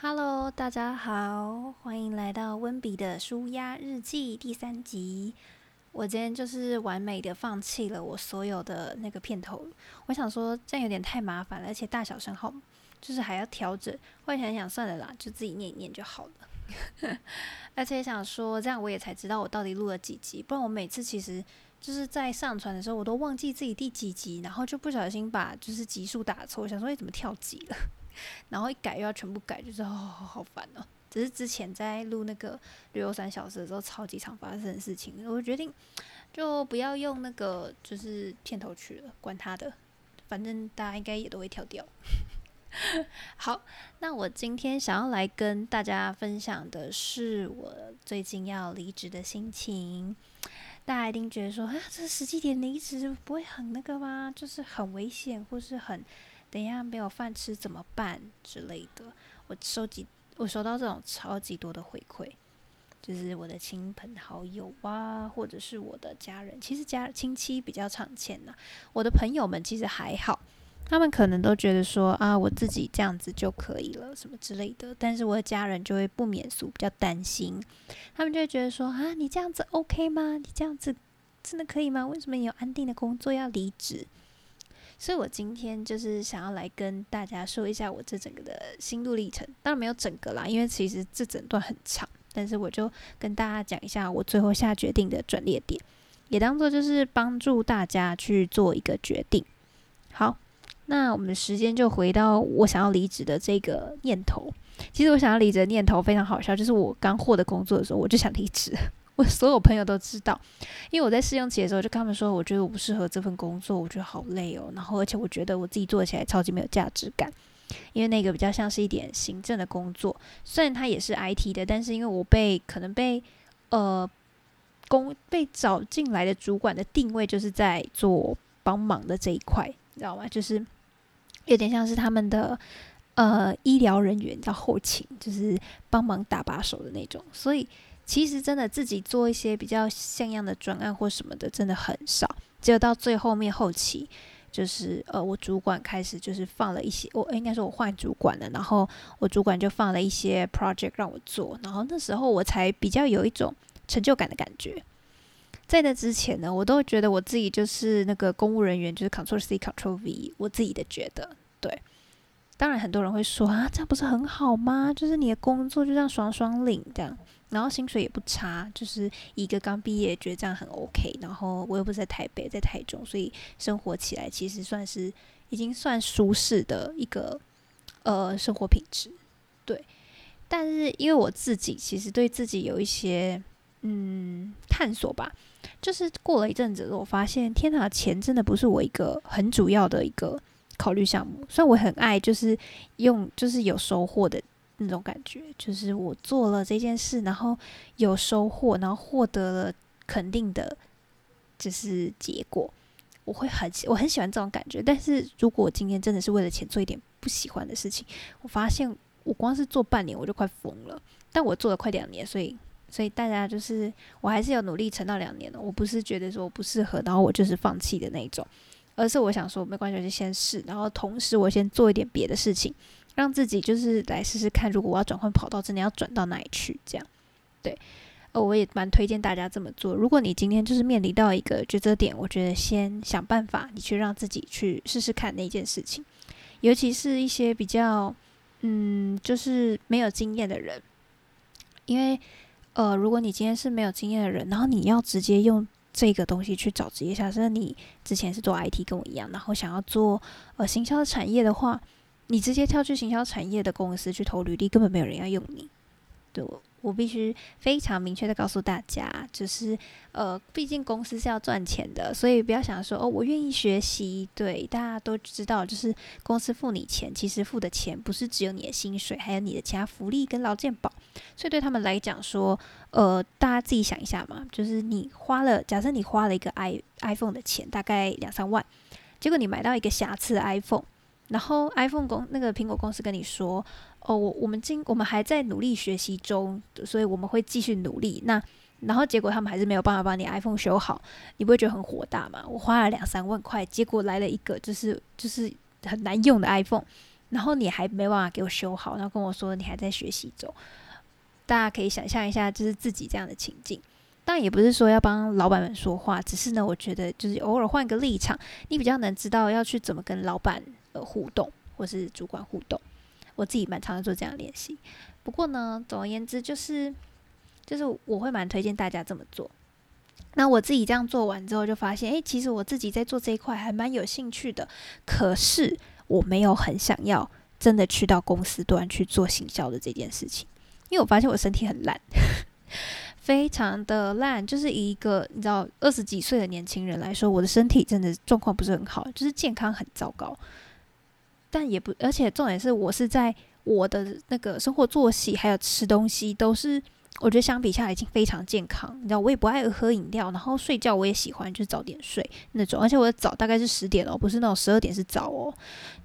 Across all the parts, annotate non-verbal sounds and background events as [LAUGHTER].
Hello，大家好，欢迎来到温比的舒压日记第三集。我今天就是完美的放弃了我所有的那个片头，我想说这样有点太麻烦了，而且大小声号就是还要调整。后来想想算了啦，就自己念一念就好了。[LAUGHS] 而且想说这样我也才知道我到底录了几集，不然我每次其实就是在上传的时候我都忘记自己第几集，然后就不小心把就是集数打错，想说哎怎么跳集了。然后一改又要全部改，就是哦，好烦哦。只是之前在录那个旅游三小时的时候，超级常发生的事情，我决定就不要用那个就是片头曲了，管他的，反正大家应该也都会跳掉。[LAUGHS] 好，那我今天想要来跟大家分享的是我最近要离职的心情。大家一定觉得说，啊，这十几点离职不会很那个吗？就是很危险，或是很。等一下没有饭吃怎么办之类的？我收集我收到这种超级多的回馈，就是我的亲朋好友啊，或者是我的家人，其实家亲戚比较常见呐。我的朋友们其实还好，他们可能都觉得说啊，我自己这样子就可以了，什么之类的。但是我的家人就会不免俗，比较担心，他们就会觉得说啊，你这样子 OK 吗？你这样子真的可以吗？为什么你有安定的工作要离职？所以我今天就是想要来跟大家说一下我这整个的心路历程，当然没有整个啦，因为其实这整段很长，但是我就跟大家讲一下我最后下决定的转捩点，也当做就是帮助大家去做一个决定。好，那我们时间就回到我想要离职的这个念头。其实我想要离职的念头非常好笑，就是我刚获得工作的时候，我就想离职。我所有朋友都知道，因为我在试用期的时候就跟他们说，我觉得我不适合这份工作，我觉得好累哦。然后，而且我觉得我自己做起来超级没有价值感，因为那个比较像是一点行政的工作，虽然它也是 IT 的，但是因为我被可能被呃工被找进来的主管的定位就是在做帮忙的这一块，你知道吗？就是有点像是他们的呃医疗人员到后勤，就是帮忙打把手的那种，所以。其实真的自己做一些比较像样的专案或什么的，真的很少。只有到最后面后期，就是呃，我主管开始就是放了一些，我应该说我换主管了，然后我主管就放了一些 project 让我做，然后那时候我才比较有一种成就感的感觉。在那之前呢，我都觉得我自己就是那个公务人员，就是 Control C Control V，我自己的觉得对。当然很多人会说啊，这样不是很好吗？[LAUGHS] 就是你的工作就这样爽爽领这样。然后薪水也不差，就是一个刚毕业觉得这样很 OK。然后我又不是在台北，在台中，所以生活起来其实算是已经算舒适的一个呃生活品质。对，但是因为我自己其实对自己有一些嗯探索吧，就是过了一阵子，我发现天哪，钱真的不是我一个很主要的一个考虑项目。虽然我很爱，就是用就是有收获的。那种感觉，就是我做了这件事，然后有收获，然后获得了肯定的，就是结果，我会很我很喜欢这种感觉。但是如果我今天真的是为了钱做一点不喜欢的事情，我发现我光是做半年我就快疯了。但我做了快两年，所以所以大家就是我还是有努力撑到两年了。我不是觉得说我不适合，然后我就是放弃的那种，而是我想说没关系，我就先试，然后同时我先做一点别的事情。让自己就是来试试看，如果我要转换跑道，真的要转到哪里去？这样，对，呃，我也蛮推荐大家这么做。如果你今天就是面临到一个抉择点，我觉得先想办法，你去让自己去试试看那件事情。尤其是一些比较，嗯，就是没有经验的人，因为，呃，如果你今天是没有经验的人，然后你要直接用这个东西去找职业，假设你之前是做 IT 跟我一样，然后想要做呃行销产业的话。你直接跳去行销产业的公司去投履历，根本没有人要用你。对我，我必须非常明确的告诉大家，就是呃，毕竟公司是要赚钱的，所以不要想说哦，我愿意学习。对，大家都知道，就是公司付你钱，其实付的钱不是只有你的薪水，还有你的其他福利跟劳健保。所以对他们来讲说，呃，大家自己想一下嘛，就是你花了，假设你花了一个 i iPhone 的钱，大概两三万，结果你买到一个瑕疵 iPhone。然后 iPhone 公那个苹果公司跟你说，哦，我我们今我们还在努力学习中，所以我们会继续努力。那然后结果他们还是没有办法把你 iPhone 修好，你不会觉得很火大吗？我花了两三万块，结果来了一个就是就是很难用的 iPhone，然后你还没办法给我修好，然后跟我说你还在学习中。大家可以想象一下，就是自己这样的情境。但也不是说要帮老板们说话，只是呢，我觉得就是偶尔换个立场，你比较能知道要去怎么跟老板互动，或是主管互动。我自己蛮常做这样练习。不过呢，总而言之，就是就是我会蛮推荐大家这么做。那我自己这样做完之后，就发现，诶，其实我自己在做这一块还蛮有兴趣的。可是我没有很想要真的去到公司端去做行销的这件事情，因为我发现我身体很烂。[LAUGHS] 非常的烂，就是一个你知道二十几岁的年轻人来说，我的身体真的状况不是很好，就是健康很糟糕。但也不，而且重点是我是在我的那个生活作息还有吃东西都是，我觉得相比下来已经非常健康。你知道，我也不爱喝饮料，然后睡觉我也喜欢就是早点睡那种，而且我的早大概是十点哦，不是那种十二点是早哦，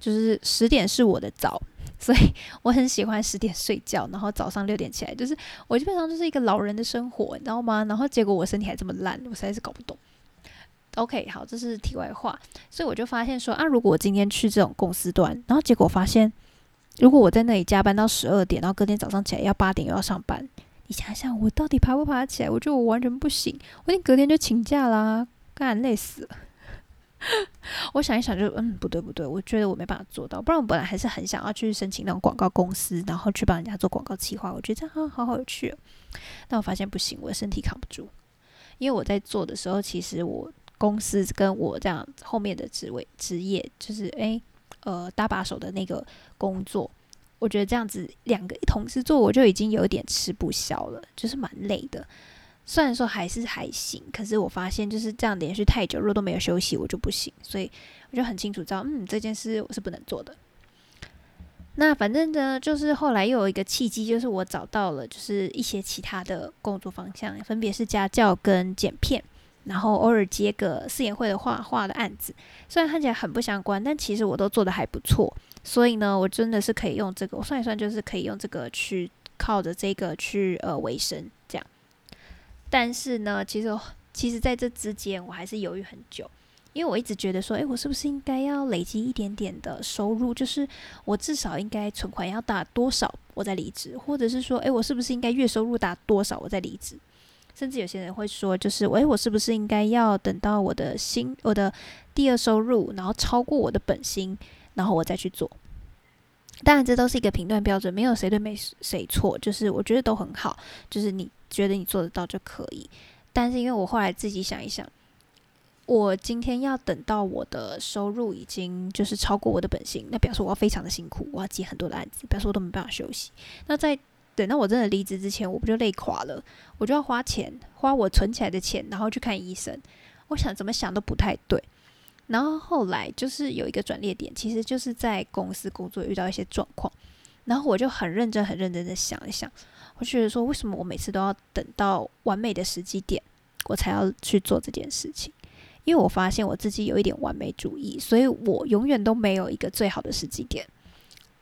就是十点是我的早。[LAUGHS] 所以我很喜欢十点睡觉，然后早上六点起来，就是我基本上就是一个老人的生活，你知道吗？然后结果我身体还这么烂，我实在是搞不懂。OK，好，这是题外话。所以我就发现说啊，如果我今天去这种公司端，然后结果发现，如果我在那里加班到十二点，然后隔天早上起来要八点又要上班，你想想我到底爬不爬得起来？我觉得我完全不行，我一定隔天就请假啦，干累死了。[LAUGHS] 我想一想，就嗯，不对不对，我觉得我没办法做到。不然我本来还是很想要去申请那种广告公司，然后去帮人家做广告企划。我觉得这样好好有趣。哦但我发现不行，我的身体扛不住。因为我在做的时候，其实我公司跟我这样后面的职位职业，就是诶，呃搭把手的那个工作，我觉得这样子两个同时做，我就已经有点吃不消了，就是蛮累的。虽然说还是还行，可是我发现就是这样连续太久，如果都没有休息，我就不行。所以我就很清楚知道，嗯，这件事我是不能做的。那反正呢，就是后来又有一个契机，就是我找到了就是一些其他的工作方向，分别是家教跟剪片，然后偶尔接个四眼会的画画的案子。虽然看起来很不相关，但其实我都做的还不错。所以呢，我真的是可以用这个，我算一算，就是可以用这个去靠着这个去呃维生这样。但是呢，其实其实在这之间，我还是犹豫很久，因为我一直觉得说，诶，我是不是应该要累积一点点的收入？就是我至少应该存款要达多少，我再离职，或者是说，诶，我是不是应该月收入达多少，我再离职？甚至有些人会说，就是诶，我是不是应该要等到我的薪，我的第二收入，然后超过我的本薪，然后我再去做？当然，这都是一个评断标准，没有谁对没谁错，就是我觉得都很好，就是你。觉得你做得到就可以，但是因为我后来自己想一想，我今天要等到我的收入已经就是超过我的本薪，那表示我要非常的辛苦，我要接很多的案子，表示我都没办法休息。那在等到我真的离职之前，我不就累垮了？我就要花钱，花我存起来的钱，然后去看医生。我想怎么想都不太对。然后后来就是有一个转捩点，其实就是在公司工作遇到一些状况，然后我就很认真、很认真的想一想。我觉得说，为什么我每次都要等到完美的时机点，我才要去做这件事情？因为我发现我自己有一点完美主义，所以我永远都没有一个最好的时机点。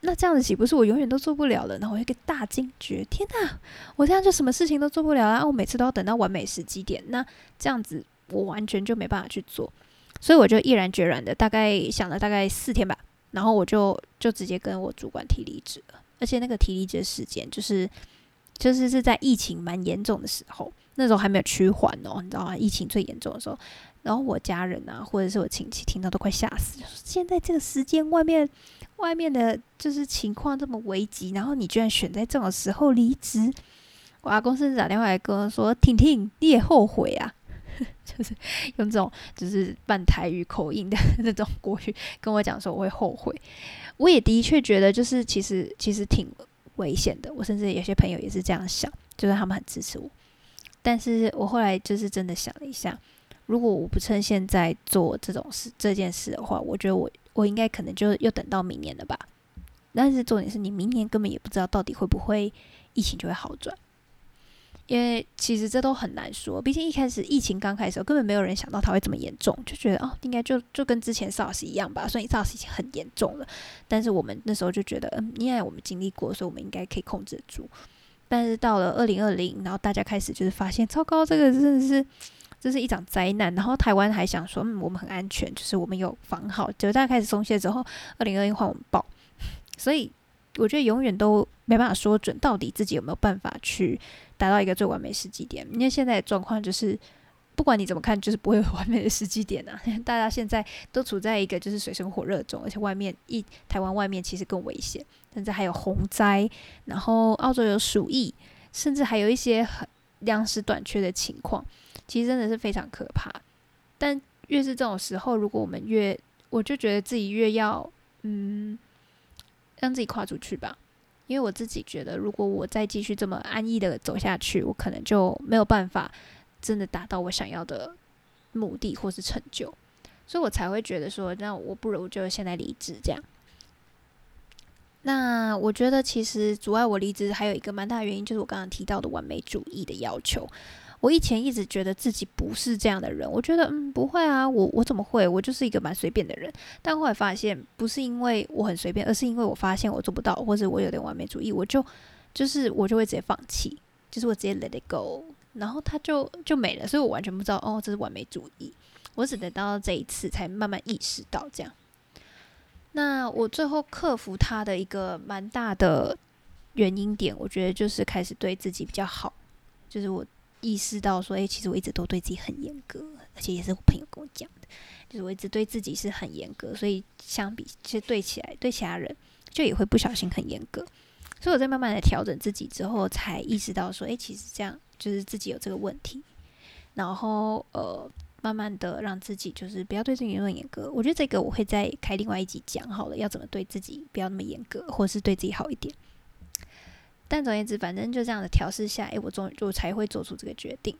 那这样子岂不是我永远都做不了了？然后我一个大惊觉：天哪！我这样就什么事情都做不了啊！我每次都要等到完美时机点，那这样子我完全就没办法去做。所以我就毅然决然的，大概想了大概四天吧，然后我就就直接跟我主管提离职了。而且那个提离职的时间就是。就是是在疫情蛮严重的时候，那时候还没有趋缓哦，你知道吗？疫情最严重的时候，然后我家人啊，或者是我亲戚听到都快吓死，就是现在这个时间，外面外面的就是情况这么危急，然后你居然选在这种时候离职。我阿公甚至打电话来跟我说：“婷婷，你也后悔啊？” [LAUGHS] 就是用这种就是半台语口音的那种国语跟我讲说我会后悔。我也的确觉得，就是其实其实挺。危险的，我甚至有些朋友也是这样想，就是他们很支持我。但是我后来就是真的想了一下，如果我不趁现在做这种事这件事的话，我觉得我我应该可能就又等到明年了吧。但是重点是你明年根本也不知道到底会不会疫情就会好转。因为其实这都很难说，毕竟一开始疫情刚开始，根本没有人想到它会这么严重，就觉得哦，应该就就跟之前 SARS 一样吧。所以 SARS 已经很严重了，但是我们那时候就觉得，嗯，因为我们经历过，所以我们应该可以控制住。但是到了二零二零，然后大家开始就是发现，糟糕，这个真的是这是一场灾难。然后台湾还想说，嗯，我们很安全，就是我们有防好。就大家开始松懈之后，二零二一换我们爆，[LAUGHS] 所以我觉得永远都没办法说准到底自己有没有办法去达到一个最完美时机点。因为现在的状况就是，不管你怎么看，就是不会有完美的时机点啊。[LAUGHS] 大家现在都处在一个就是水深火热中，而且外面一台湾外面其实更危险，甚至还有洪灾，然后澳洲有鼠疫，甚至还有一些很粮食短缺的情况，其实真的是非常可怕。但越是这种时候，如果我们越，我就觉得自己越要，嗯，让自己跨出去吧。因为我自己觉得，如果我再继续这么安逸的走下去，我可能就没有办法真的达到我想要的目的或是成就，所以我才会觉得说，那我不如就现在离职这样。那我觉得，其实阻碍我离职还有一个蛮大的原因，就是我刚刚提到的完美主义的要求。我以前一直觉得自己不是这样的人，我觉得嗯不会啊，我我怎么会？我就是一个蛮随便的人。但后来发现，不是因为我很随便，而是因为我发现我做不到，或者我有点完美主义，我就就是我就会直接放弃，就是我直接 let it go，然后他就就没了。所以我完全不知道哦，这是完美主义。我只等到这一次才慢慢意识到这样。那我最后克服他的一个蛮大的原因点，我觉得就是开始对自己比较好，就是我。意识到说，诶，其实我一直都对自己很严格，而且也是我朋友跟我讲的，就是我一直对自己是很严格，所以相比其实对起来，对其他人就也会不小心很严格。所以我在慢慢的调整自己之后，才意识到说，诶，其实这样就是自己有这个问题，然后呃，慢慢的让自己就是不要对自己那么严格。我觉得这个我会再开另外一集讲好了，要怎么对自己不要那么严格，或者是对自己好一点。但总而言之，反正就这样的调试下，诶，我终于就才会做出这个决定，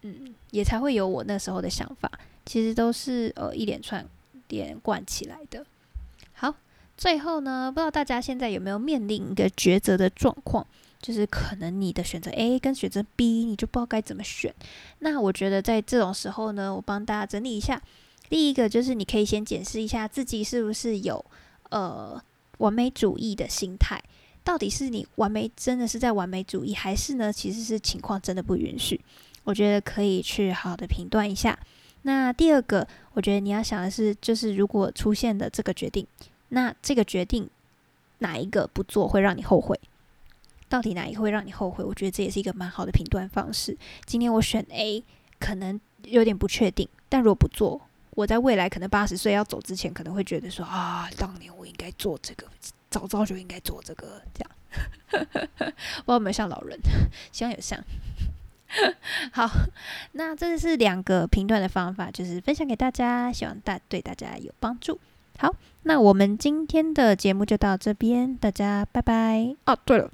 嗯，也才会有我那时候的想法。其实都是呃一连串连贯起来的。好，最后呢，不知道大家现在有没有面临一个抉择的状况，就是可能你的选择 A 跟选择 B，你就不知道该怎么选。那我觉得在这种时候呢，我帮大家整理一下。第一个就是你可以先检视一下自己是不是有呃完美主义的心态。到底是你完美，真的是在完美主义，还是呢？其实是情况真的不允许。我觉得可以去好好的评断一下。那第二个，我觉得你要想的是，就是如果出现的这个决定，那这个决定哪一个不做会让你后悔？到底哪一个会让你后悔？我觉得这也是一个蛮好的评断方式。今天我选 A，可能有点不确定，但如果不做，我在未来可能八十岁要走之前，可能会觉得说啊，当年我应该做这个。早早就应该做这个，这样，[LAUGHS] 不知道有没有像老人，[LAUGHS] 希望有像。[LAUGHS] 好，那这是两个评断的方法，就是分享给大家，希望大对大家有帮助。好，那我们今天的节目就到这边，大家拜拜。哦，对了。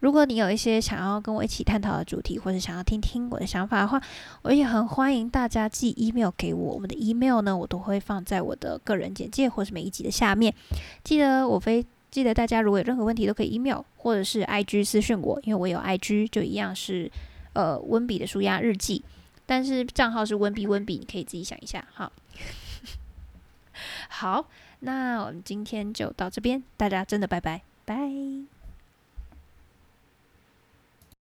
如果你有一些想要跟我一起探讨的主题，或者想要听听我的想法的话，我也很欢迎大家寄 email 给我。我们的 email 呢，我都会放在我的个人简介或是每一集的下面。记得我非记得大家如果有任何问题都可以 email 或者是 IG 私讯我，因为我有 IG，就一样是呃温比的书压日记，但是账号是温比温比，你可以自己想一下。哈，[LAUGHS] 好，那我们今天就到这边，大家真的拜拜拜。